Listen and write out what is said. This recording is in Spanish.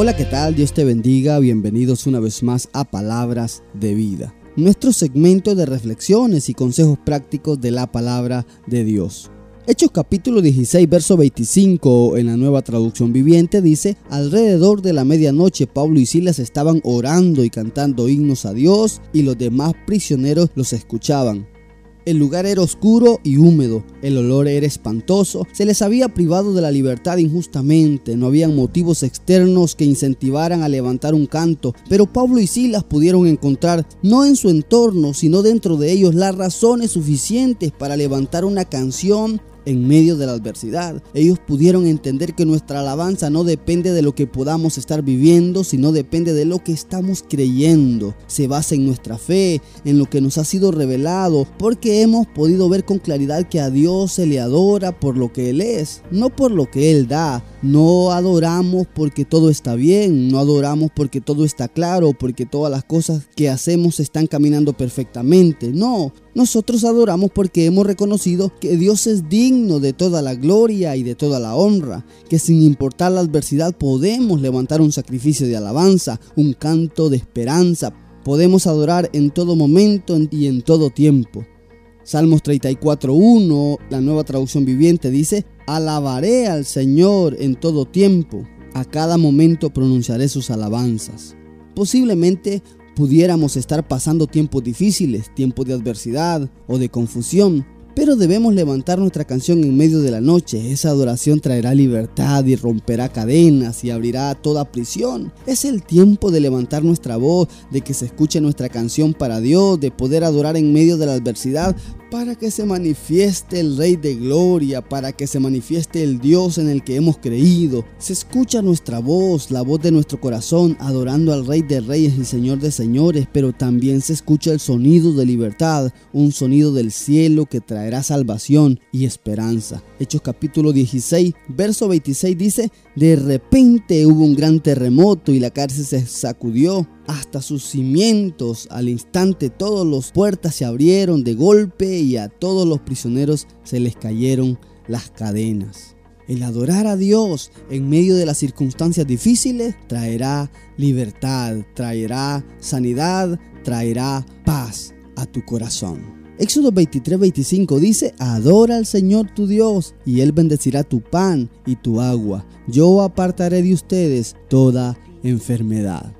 Hola, ¿qué tal? Dios te bendiga. Bienvenidos una vez más a Palabras de Vida, nuestro segmento de reflexiones y consejos prácticos de la palabra de Dios. Hechos capítulo 16, verso 25 en la nueva traducción viviente dice, alrededor de la medianoche Pablo y Silas estaban orando y cantando himnos a Dios y los demás prisioneros los escuchaban. El lugar era oscuro y húmedo, el olor era espantoso, se les había privado de la libertad injustamente, no habían motivos externos que incentivaran a levantar un canto, pero Pablo y Silas pudieron encontrar, no en su entorno, sino dentro de ellos, las razones suficientes para levantar una canción en medio de la adversidad. Ellos pudieron entender que nuestra alabanza no depende de lo que podamos estar viviendo, sino depende de lo que estamos creyendo. Se basa en nuestra fe, en lo que nos ha sido revelado, porque hemos podido ver con claridad que a Dios se le adora por lo que Él es, no por lo que Él da. No adoramos porque todo está bien, no adoramos porque todo está claro, porque todas las cosas que hacemos están caminando perfectamente. No, nosotros adoramos porque hemos reconocido que Dios es digno de toda la gloria y de toda la honra, que sin importar la adversidad podemos levantar un sacrificio de alabanza, un canto de esperanza, podemos adorar en todo momento y en todo tiempo. Salmos 34.1, la nueva traducción viviente, dice, Alabaré al Señor en todo tiempo, a cada momento pronunciaré sus alabanzas. Posiblemente pudiéramos estar pasando tiempos difíciles, tiempos de adversidad o de confusión, pero debemos levantar nuestra canción en medio de la noche. Esa adoración traerá libertad y romperá cadenas y abrirá toda prisión. Es el tiempo de levantar nuestra voz, de que se escuche nuestra canción para Dios, de poder adorar en medio de la adversidad para que se manifieste el Rey de Gloria, para que se manifieste el Dios en el que hemos creído. Se escucha nuestra voz, la voz de nuestro corazón, adorando al Rey de Reyes y Señor de Señores, pero también se escucha el sonido de libertad, un sonido del cielo que traerá salvación y esperanza. Hechos capítulo 16, verso 26 dice, de repente hubo un gran terremoto y la cárcel se sacudió hasta sus cimientos. Al instante todas las puertas se abrieron de golpe y a todos los prisioneros se les cayeron las cadenas. El adorar a Dios en medio de las circunstancias difíciles traerá libertad, traerá sanidad, traerá paz a tu corazón. Éxodo 23, 25 dice, Adora al Señor tu Dios, y Él bendecirá tu pan y tu agua. Yo apartaré de ustedes toda enfermedad.